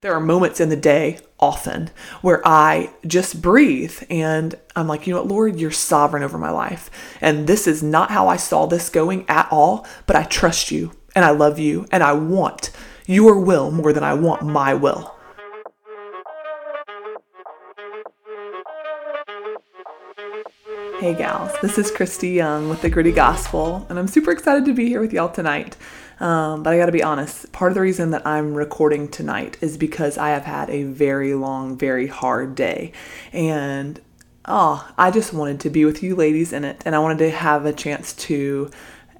There are moments in the day, often, where I just breathe and I'm like, you know what, Lord, you're sovereign over my life. And this is not how I saw this going at all, but I trust you and I love you and I want your will more than I want my will. Hey gals, this is Christy Young with the Gritty Gospel, and I'm super excited to be here with y'all tonight. Um, but I gotta be honest, part of the reason that I'm recording tonight is because I have had a very long, very hard day. And oh, I just wanted to be with you ladies in it. And I wanted to have a chance to,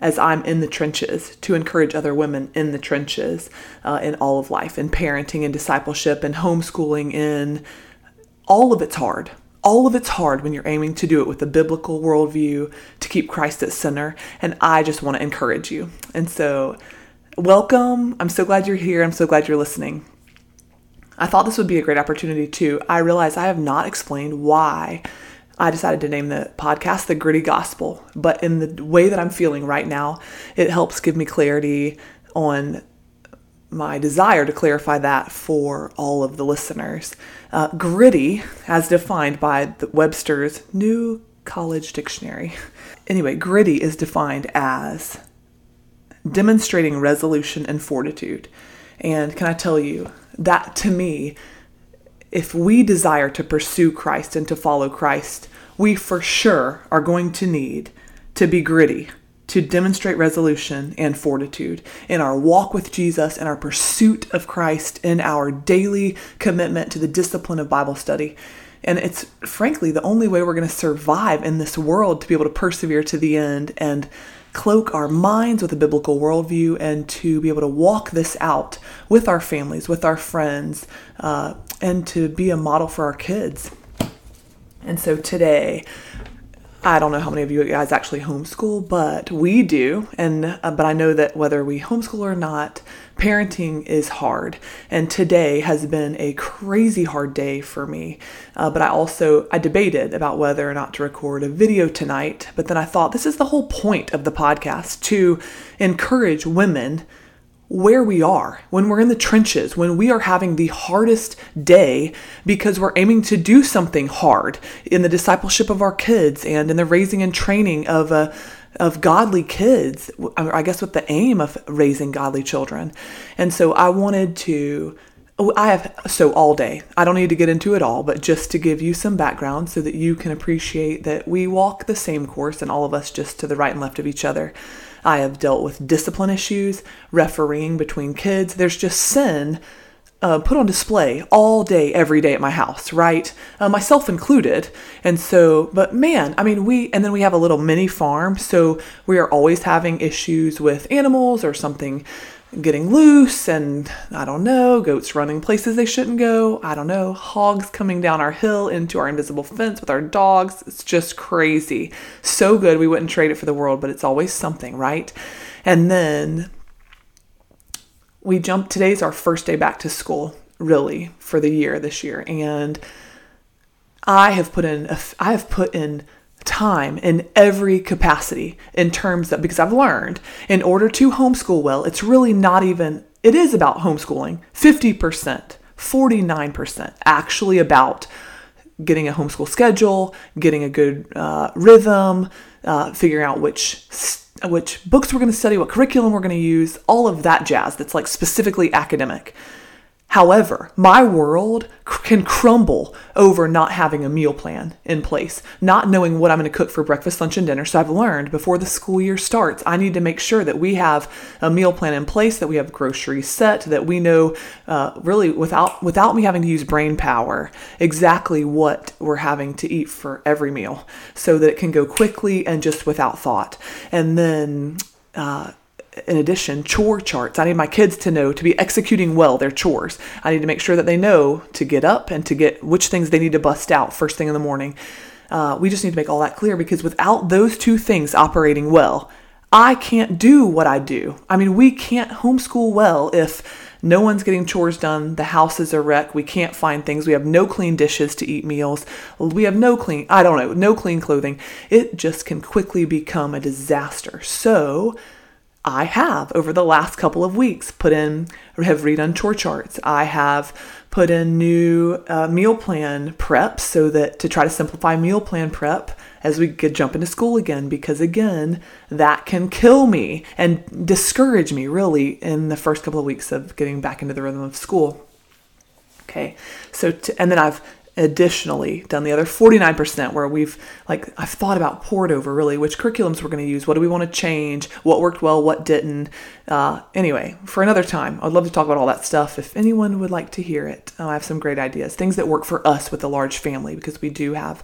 as I'm in the trenches, to encourage other women in the trenches uh, in all of life, in parenting and discipleship and homeschooling, in all of it's hard all of it's hard when you're aiming to do it with a biblical worldview to keep Christ at center. And I just want to encourage you. And so, welcome. I'm so glad you're here. I'm so glad you're listening. I thought this would be a great opportunity too. I realize I have not explained why I decided to name the podcast The Gritty Gospel, but in the way that I'm feeling right now, it helps give me clarity on my desire to clarify that for all of the listeners. Uh, gritty, as defined by the Webster's New College Dictionary. Anyway, gritty is defined as demonstrating resolution and fortitude. And can I tell you, that to me, if we desire to pursue Christ and to follow Christ, we for sure are going to need to be gritty to demonstrate resolution and fortitude in our walk with Jesus and our pursuit of Christ in our daily commitment to the discipline of Bible study. And it's frankly the only way we're going to survive in this world to be able to persevere to the end and cloak our minds with a biblical worldview and to be able to walk this out with our families, with our friends, uh, and to be a model for our kids. And so today, I don't know how many of you guys actually homeschool, but we do. And uh, but I know that whether we homeschool or not, parenting is hard. And today has been a crazy hard day for me. Uh, but I also I debated about whether or not to record a video tonight. But then I thought this is the whole point of the podcast to encourage women where we are, when we're in the trenches, when we are having the hardest day because we're aiming to do something hard in the discipleship of our kids and in the raising and training of uh, of godly kids, I guess with the aim of raising godly children. And so I wanted to I have so all day. I don't need to get into it all, but just to give you some background so that you can appreciate that we walk the same course and all of us just to the right and left of each other. I have dealt with discipline issues, refereeing between kids. There's just sin uh, put on display all day, every day at my house, right? Uh, myself included. And so, but man, I mean, we, and then we have a little mini farm. So we are always having issues with animals or something getting loose and I don't know, goats running places they shouldn't go. I don't know, hogs coming down our hill into our invisible fence with our dogs. It's just crazy. So good, we wouldn't trade it for the world, but it's always something, right? And then we jump, today's our first day back to school, really, for the year this year. And I have put in, I have put in time in every capacity in terms of because I've learned in order to homeschool well, it's really not even, it is about homeschooling 50%, 49% actually about getting a homeschool schedule, getting a good uh, rhythm, uh, figuring out which which books we're going to study, what curriculum we're going to use, all of that jazz that's like specifically academic. However, my world can crumble over not having a meal plan in place, not knowing what I'm going to cook for breakfast, lunch, and dinner. So I've learned before the school year starts, I need to make sure that we have a meal plan in place, that we have groceries set, that we know uh, really without without me having to use brain power exactly what we're having to eat for every meal, so that it can go quickly and just without thought. And then. Uh, in addition, chore charts. I need my kids to know to be executing well their chores. I need to make sure that they know to get up and to get which things they need to bust out first thing in the morning. Uh, we just need to make all that clear because without those two things operating well, I can't do what I do. I mean, we can't homeschool well if no one's getting chores done, the house is a wreck, we can't find things, we have no clean dishes to eat meals, we have no clean, I don't know, no clean clothing. It just can quickly become a disaster. So, I have over the last couple of weeks put in, have redone chore charts. I have put in new uh, meal plan prep so that to try to simplify meal plan prep as we get jump into school again because again that can kill me and discourage me really in the first couple of weeks of getting back into the rhythm of school okay so to, and then i've additionally done the other 49% where we've like i've thought about pored over really which curriculums we're going to use what do we want to change what worked well what didn't uh, anyway for another time i'd love to talk about all that stuff if anyone would like to hear it uh, i have some great ideas things that work for us with a large family because we do have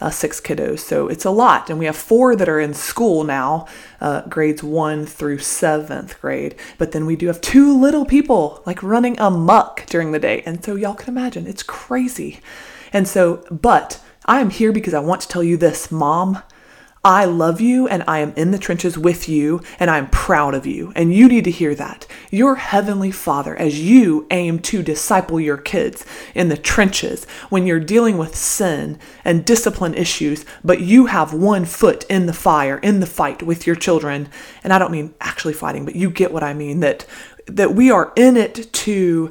uh, six kiddos. So it's a lot. And we have four that are in school now, uh, grades one through seventh grade. But then we do have two little people like running amuck during the day. And so y'all can imagine it's crazy. And so, but I am here because I want to tell you this, mom. I love you and I am in the trenches with you and I'm proud of you. And you need to hear that. Your heavenly Father, as you aim to disciple your kids in the trenches when you're dealing with sin and discipline issues, but you have one foot in the fire, in the fight with your children. And I don't mean actually fighting, but you get what I mean that that we are in it to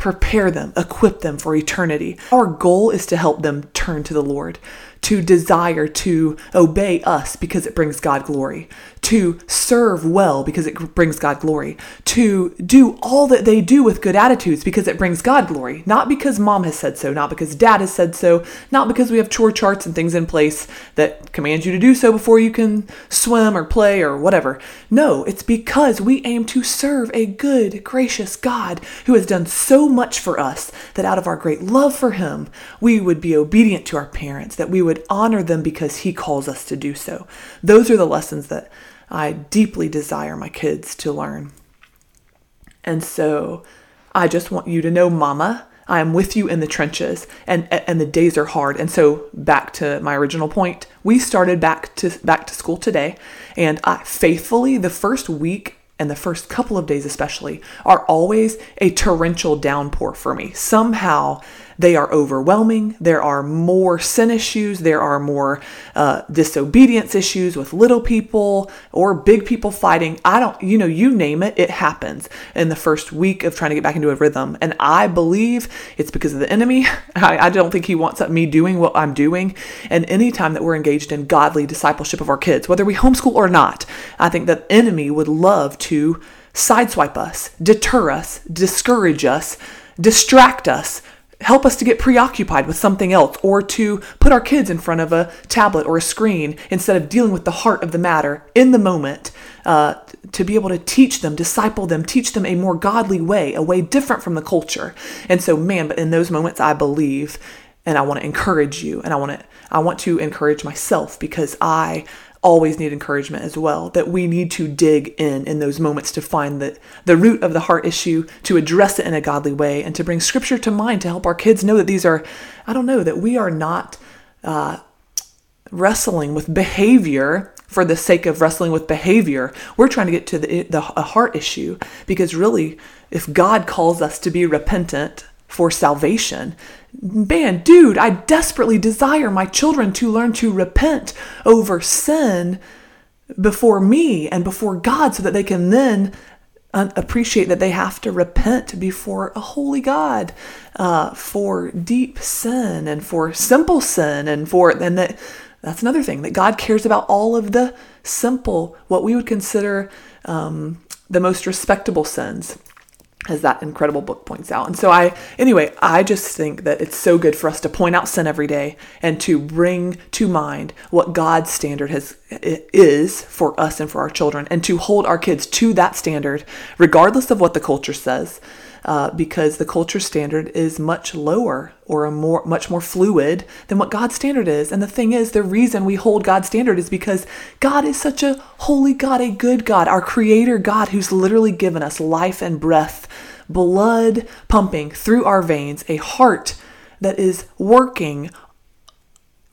prepare them, equip them for eternity. Our goal is to help them turn to the Lord to desire to obey us because it brings God glory, to serve well because it brings God glory, to do all that they do with good attitudes because it brings God glory. Not because mom has said so, not because dad has said so, not because we have chore charts and things in place that command you to do so before you can swim or play or whatever. No, it's because we aim to serve a good, gracious God who has done so much for us that out of our great love for him, we would be obedient to our parents, that we would would honor them because He calls us to do so. Those are the lessons that I deeply desire my kids to learn. And so I just want you to know, Mama, I am with you in the trenches and and the days are hard. And so back to my original point, we started back to back to school today and I faithfully the first week and the first couple of days especially are always a torrential downpour for me. Somehow they are overwhelming. There are more sin issues. There are more uh, disobedience issues with little people or big people fighting. I don't, you know, you name it, it happens in the first week of trying to get back into a rhythm. And I believe it's because of the enemy. I, I don't think he wants me doing what I'm doing. And anytime that we're engaged in godly discipleship of our kids, whether we homeschool or not, I think that enemy would love to sideswipe us, deter us, discourage us, distract us help us to get preoccupied with something else or to put our kids in front of a tablet or a screen instead of dealing with the heart of the matter in the moment uh, to be able to teach them disciple them teach them a more godly way a way different from the culture. And so man but in those moments i believe and i want to encourage you and i want to i want to encourage myself because i always need encouragement as well that we need to dig in in those moments to find the, the root of the heart issue to address it in a godly way and to bring scripture to mind to help our kids know that these are i don't know that we are not uh, wrestling with behavior for the sake of wrestling with behavior. We're trying to get to the, the heart issue because really if god calls us to be repentant for salvation. Man, dude, I desperately desire my children to learn to repent over sin before me and before God so that they can then appreciate that they have to repent before a holy God uh, for deep sin and for simple sin and for and that that's another thing that God cares about all of the simple what we would consider um, the most respectable sins as that incredible book points out. And so I anyway, I just think that it's so good for us to point out sin every day and to bring to mind what God's standard has is for us and for our children and to hold our kids to that standard regardless of what the culture says uh, because the culture standard is much lower or a more much more fluid than what God's standard is. And the thing is, the reason we hold God's standard is because God is such a holy God, a good God, our creator God who's literally given us life and breath, blood pumping through our veins, a heart that is working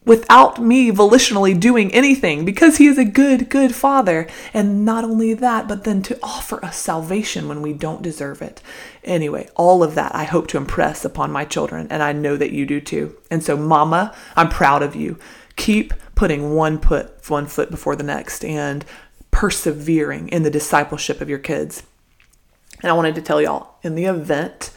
without me volitionally doing anything because he is a good, good father. And not only that, but then to offer us salvation when we don't deserve it. Anyway, all of that I hope to impress upon my children, and I know that you do too. And so, Mama, I'm proud of you. Keep putting one put one foot before the next and persevering in the discipleship of your kids. And I wanted to tell y'all in the event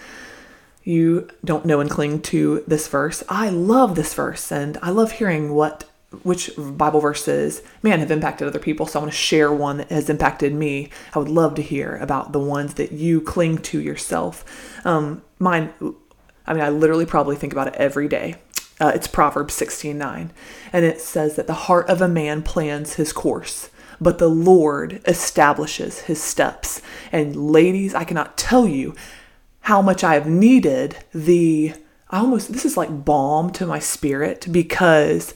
you don't know and cling to this verse, I love this verse and I love hearing what which Bible verses, man, have impacted other people. So I want to share one that has impacted me. I would love to hear about the ones that you cling to yourself. Um, mine, I mean, I literally probably think about it every day. Uh, it's Proverbs 16 9. And it says that the heart of a man plans his course, but the Lord establishes his steps. And ladies, I cannot tell you how much I have needed the, I almost, this is like balm to my spirit because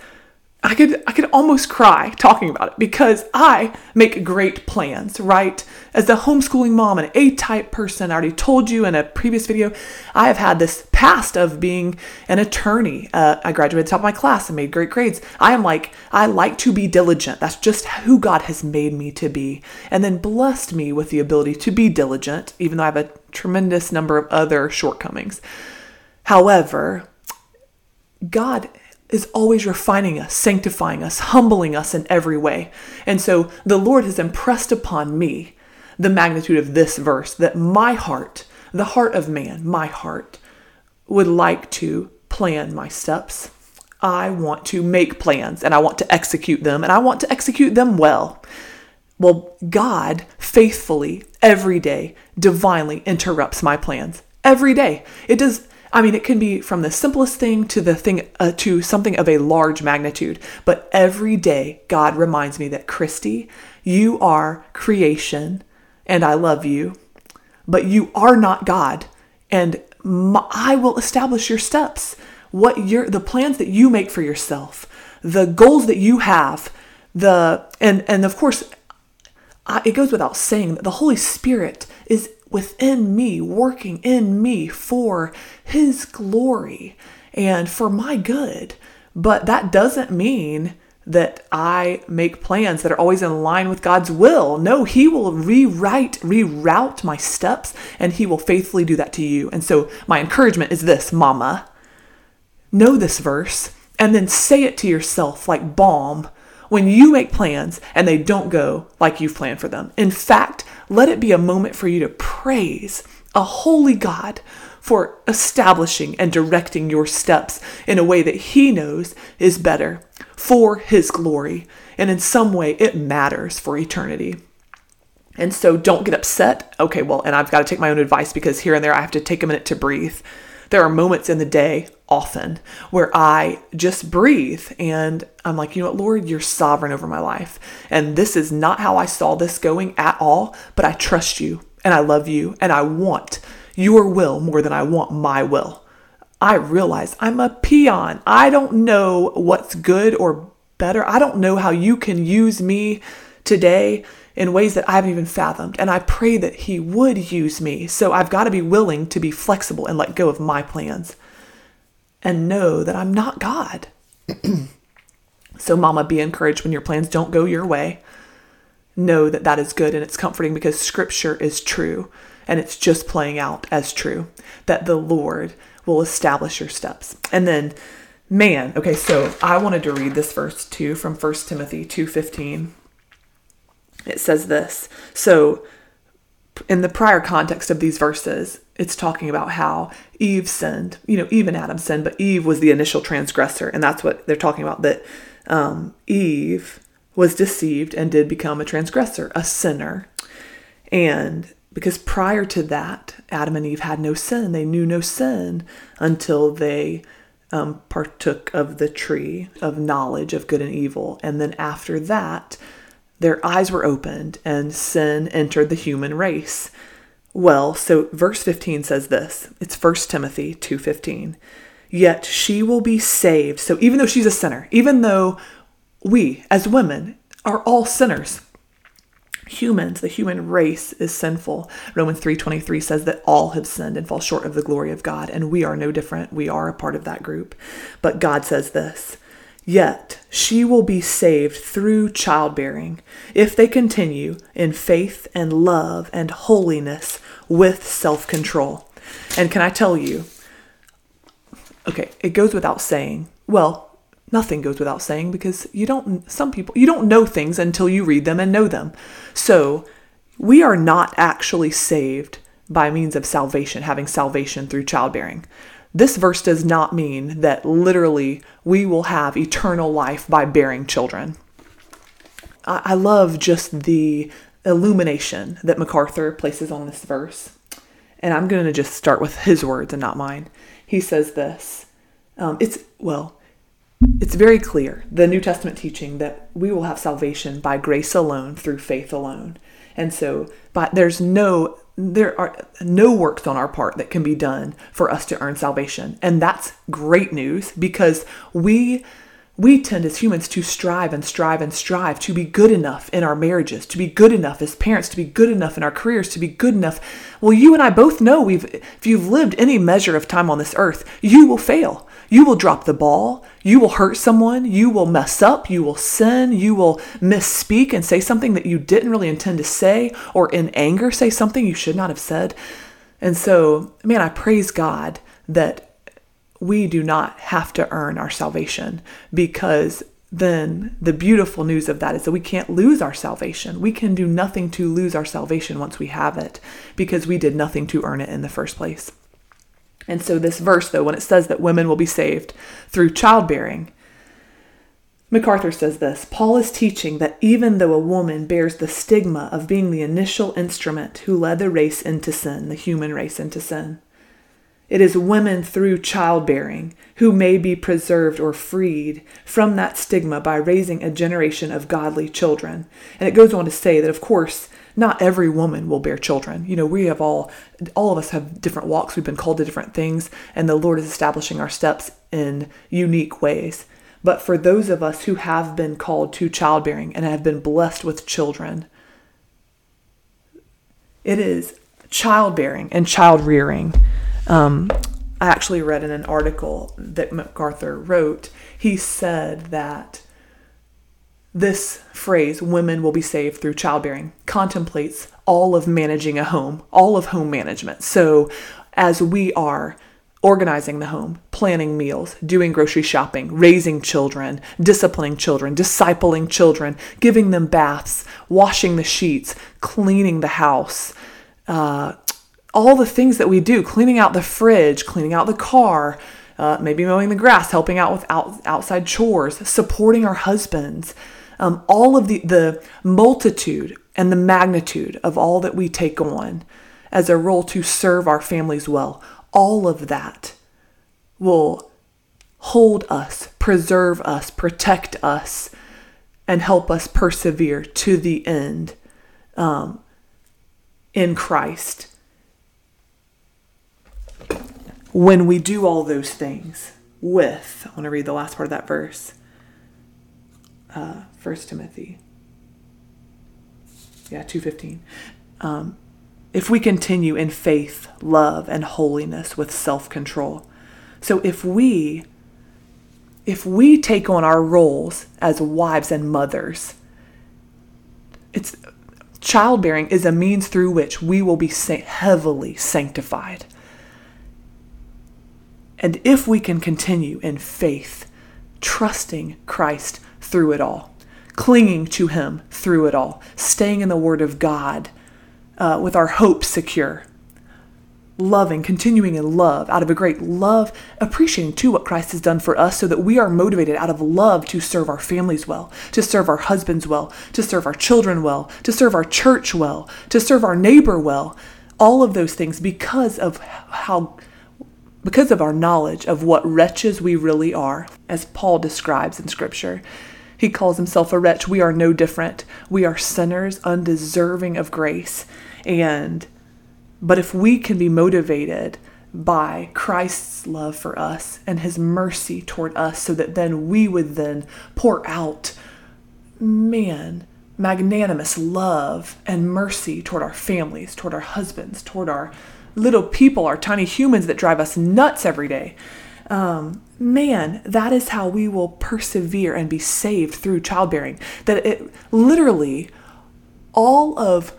I could I could almost cry talking about it because I make great plans, right? As a homeschooling mom and A-type person, I already told you in a previous video, I have had this past of being an attorney. Uh, I graduated top of my class and made great grades. I am like I like to be diligent. That's just who God has made me to be, and then blessed me with the ability to be diligent, even though I have a tremendous number of other shortcomings. However, God is always refining us, sanctifying us, humbling us in every way. And so the Lord has impressed upon me the magnitude of this verse that my heart, the heart of man, my heart, would like to plan my steps. I want to make plans and I want to execute them and I want to execute them well. Well, God faithfully every day divinely interrupts my plans. Every day. It does I mean, it can be from the simplest thing to the thing uh, to something of a large magnitude. But every day, God reminds me that Christy, you are creation, and I love you, but you are not God, and my, I will establish your steps. What your the plans that you make for yourself, the goals that you have, the and and of course, I, it goes without saying that the Holy Spirit is within me, working in me for His glory and for my good. But that doesn't mean that I make plans that are always in line with God's will. No, He will rewrite, reroute my steps, and He will faithfully do that to you. And so, my encouragement is this, Mama know this verse and then say it to yourself like balm when you make plans and they don't go like you've planned for them. In fact, let it be a moment for you to praise a holy God for establishing and directing your steps in a way that He knows is better for His glory. And in some way, it matters for eternity. And so don't get upset. Okay, well, and I've got to take my own advice because here and there I have to take a minute to breathe. There are moments in the day often where I just breathe and I'm like, you know what, Lord, you're sovereign over my life. And this is not how I saw this going at all, but I trust you and I love you and I want your will more than I want my will. I realize I'm a peon. I don't know what's good or better. I don't know how you can use me today in ways that I haven't even fathomed. And I pray that He would use me. So I've got to be willing to be flexible and let go of my plans and know that I'm not God. so, Mama, be encouraged when your plans don't go your way. Know that that is good and it's comforting because Scripture is true and it's just playing out as true that the Lord will establish your steps. And then, man, okay, so I wanted to read this verse too from 1 Timothy 2:15. It says this. So, in the prior context of these verses, it's talking about how Eve sinned. You know, Eve and Adam sinned, but Eve was the initial transgressor. And that's what they're talking about that um, Eve was deceived and did become a transgressor, a sinner. And because prior to that, Adam and Eve had no sin. They knew no sin until they um, partook of the tree of knowledge of good and evil. And then after that, their eyes were opened and sin entered the human race. Well, so verse 15 says this. It's 1 Timothy 2:15. Yet she will be saved. So even though she's a sinner, even though we as women are all sinners, humans, the human race is sinful. Romans 3:23 says that all have sinned and fall short of the glory of God, and we are no different. We are a part of that group. But God says this, Yet she will be saved through childbearing if they continue in faith and love and holiness with self control. And can I tell you, okay, it goes without saying, well, nothing goes without saying because you don't some people you don't know things until you read them and know them. So, we are not actually saved by means of salvation, having salvation through childbearing. This verse does not mean that literally we will have eternal life by bearing children. I love just the illumination that MacArthur places on this verse. And I'm going to just start with his words and not mine. He says this um, It's, well, it's very clear, the New Testament teaching, that we will have salvation by grace alone, through faith alone. And so, but there's no there are no works on our part that can be done for us to earn salvation. And that's great news because we we tend as humans to strive and strive and strive to be good enough in our marriages, to be good enough as parents, to be good enough in our careers, to be good enough. Well, you and I both know we've if you've lived any measure of time on this earth, you will fail. You will drop the ball. You will hurt someone. You will mess up. You will sin. You will misspeak and say something that you didn't really intend to say, or in anger say something you should not have said. And so, man, I praise God that we do not have to earn our salvation because then the beautiful news of that is that we can't lose our salvation. We can do nothing to lose our salvation once we have it because we did nothing to earn it in the first place. And so, this verse, though, when it says that women will be saved through childbearing, MacArthur says this Paul is teaching that even though a woman bears the stigma of being the initial instrument who led the race into sin, the human race into sin, it is women through childbearing who may be preserved or freed from that stigma by raising a generation of godly children. And it goes on to say that, of course, not every woman will bear children. You know, we have all, all of us have different walks. We've been called to different things, and the Lord is establishing our steps in unique ways. But for those of us who have been called to childbearing and have been blessed with children, it is childbearing and child rearing um, I actually read in an article that MacArthur wrote, he said that this phrase, women will be saved through childbearing, contemplates all of managing a home, all of home management. So, as we are organizing the home, planning meals, doing grocery shopping, raising children, disciplining children, discipling children, giving them baths, washing the sheets, cleaning the house, uh, all the things that we do cleaning out the fridge, cleaning out the car, uh, maybe mowing the grass, helping out with out, outside chores, supporting our husbands. Um, all of the, the multitude and the magnitude of all that we take on as a role to serve our families well, all of that will hold us, preserve us, protect us, and help us persevere to the end um, in Christ when we do all those things with, I want to read the last part of that verse. Uh, 1 Timothy. Yeah, 2.15. Um, if we continue in faith, love, and holiness with self-control. So if we if we take on our roles as wives and mothers, it's childbearing is a means through which we will be heavily sanctified. And if we can continue in faith, trusting Christ through it all, clinging to Him through it all, staying in the Word of God uh, with our hope secure, loving, continuing in love, out of a great love, appreciating too what Christ has done for us so that we are motivated out of love to serve our families well, to serve our husbands well, to serve our children well, to serve our church well, to serve our neighbor well. All of those things because of how because of our knowledge of what wretches we really are, as Paul describes in Scripture. He calls himself a wretch. We are no different. We are sinners, undeserving of grace. And, but if we can be motivated by Christ's love for us and his mercy toward us, so that then we would then pour out, man, magnanimous love and mercy toward our families, toward our husbands, toward our little people, our tiny humans that drive us nuts every day. Um, man, that is how we will persevere and be saved through childbearing. That it literally all of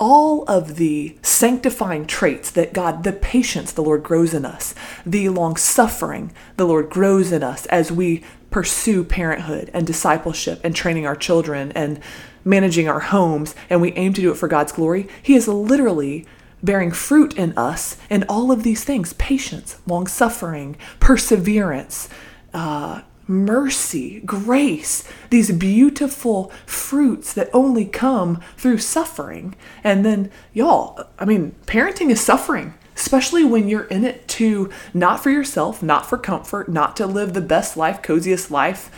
all of the sanctifying traits that God, the patience the Lord grows in us, the long suffering the Lord grows in us as we pursue parenthood and discipleship and training our children and managing our homes and we aim to do it for God's glory, He is literally bearing fruit in us and all of these things patience, long suffering, perseverance, uh, mercy, grace, these beautiful fruits that only come through suffering. And then, y'all, I mean, parenting is suffering, especially when you're in it to not for yourself, not for comfort, not to live the best life, coziest life.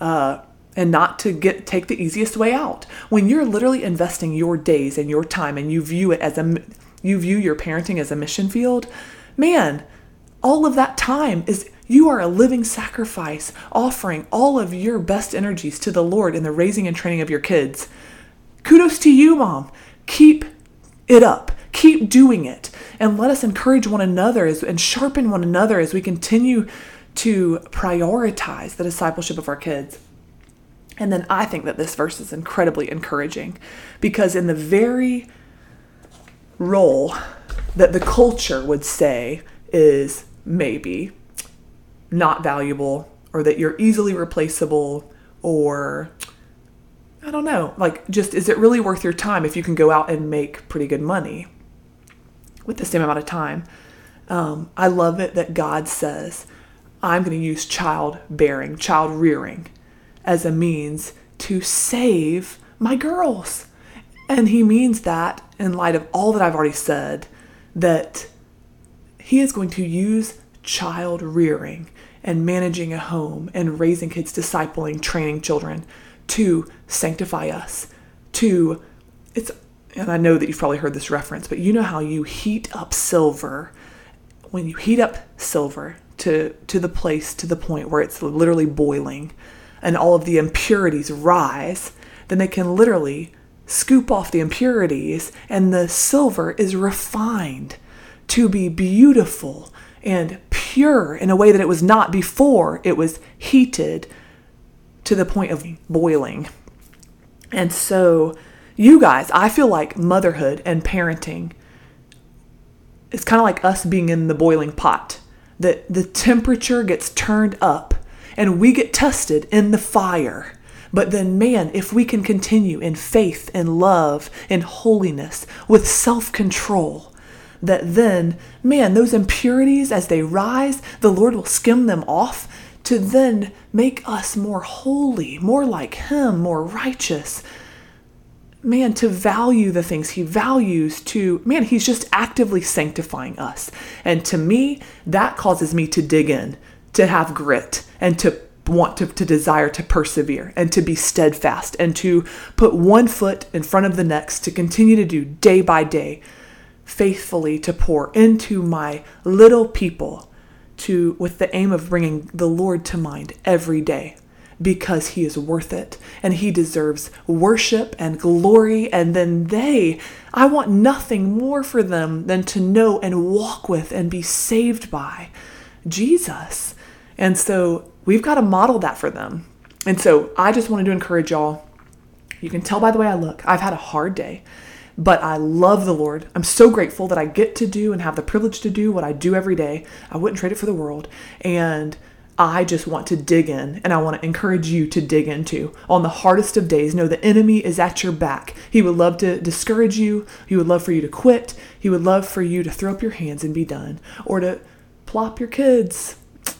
Uh, and not to get take the easiest way out. When you're literally investing your days and your time and you view it as a you view your parenting as a mission field, man, all of that time is you are a living sacrifice, offering all of your best energies to the Lord in the raising and training of your kids. Kudos to you, mom. Keep it up. Keep doing it. And let us encourage one another as, and sharpen one another as we continue to prioritize the discipleship of our kids. And then I think that this verse is incredibly encouraging because, in the very role that the culture would say is maybe not valuable or that you're easily replaceable or I don't know, like just is it really worth your time if you can go out and make pretty good money with the same amount of time? Um, I love it that God says, I'm going to use child bearing, child rearing as a means to save my girls. And he means that in light of all that I've already said, that he is going to use child rearing and managing a home and raising kids, discipling, training children to sanctify us, to it's and I know that you've probably heard this reference, but you know how you heat up silver. When you heat up silver to to the place to the point where it's literally boiling and all of the impurities rise, then they can literally scoop off the impurities and the silver is refined to be beautiful and pure in a way that it was not before it was heated to the point of boiling. And so, you guys, I feel like motherhood and parenting it's kind of like us being in the boiling pot. That the temperature gets turned up and we get tested in the fire. But then, man, if we can continue in faith and love and holiness with self control, that then, man, those impurities, as they rise, the Lord will skim them off to then make us more holy, more like Him, more righteous. Man, to value the things He values, to, man, He's just actively sanctifying us. And to me, that causes me to dig in, to have grit, and to want to, to desire to persevere and to be steadfast and to put one foot in front of the next to continue to do day by day faithfully to pour into my little people to with the aim of bringing the Lord to mind every day because he is worth it and he deserves worship and glory and then they I want nothing more for them than to know and walk with and be saved by Jesus. And so we've got to model that for them. And so I just wanted to encourage y'all. You can tell by the way I look. I've had a hard day but I love the Lord. I'm so grateful that I get to do and have the privilege to do what I do every day. I wouldn't trade it for the world. And I just want to dig in and I want to encourage you to dig into. On the hardest of days, know the enemy is at your back. He would love to discourage you. He would love for you to quit. He would love for you to throw up your hands and be done or to plop your kids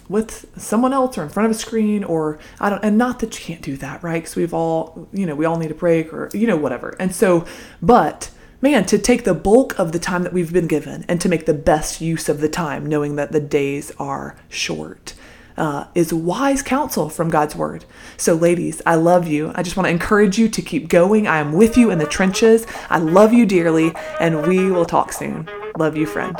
with someone else or in front of a screen or I don't and not that you can't do that, right? Cuz we've all, you know, we all need a break or you know whatever. And so but man, to take the bulk of the time that we've been given and to make the best use of the time knowing that the days are short. Uh, is wise counsel from God's word. So, ladies, I love you. I just want to encourage you to keep going. I am with you in the trenches. I love you dearly, and we will talk soon. Love you, friend.